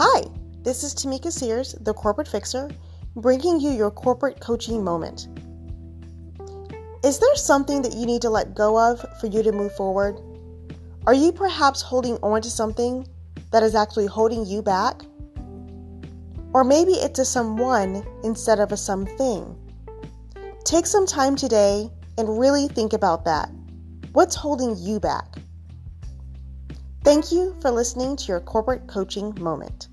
Hi, this is Tamica Sears, the Corporate Fixer, bringing you your corporate coaching moment. Is there something that you need to let go of for you to move forward? Are you perhaps holding on to something that is actually holding you back? Or maybe it's a someone instead of a something. Take some time today and really think about that. What's holding you back? Thank you for listening to your corporate coaching moment.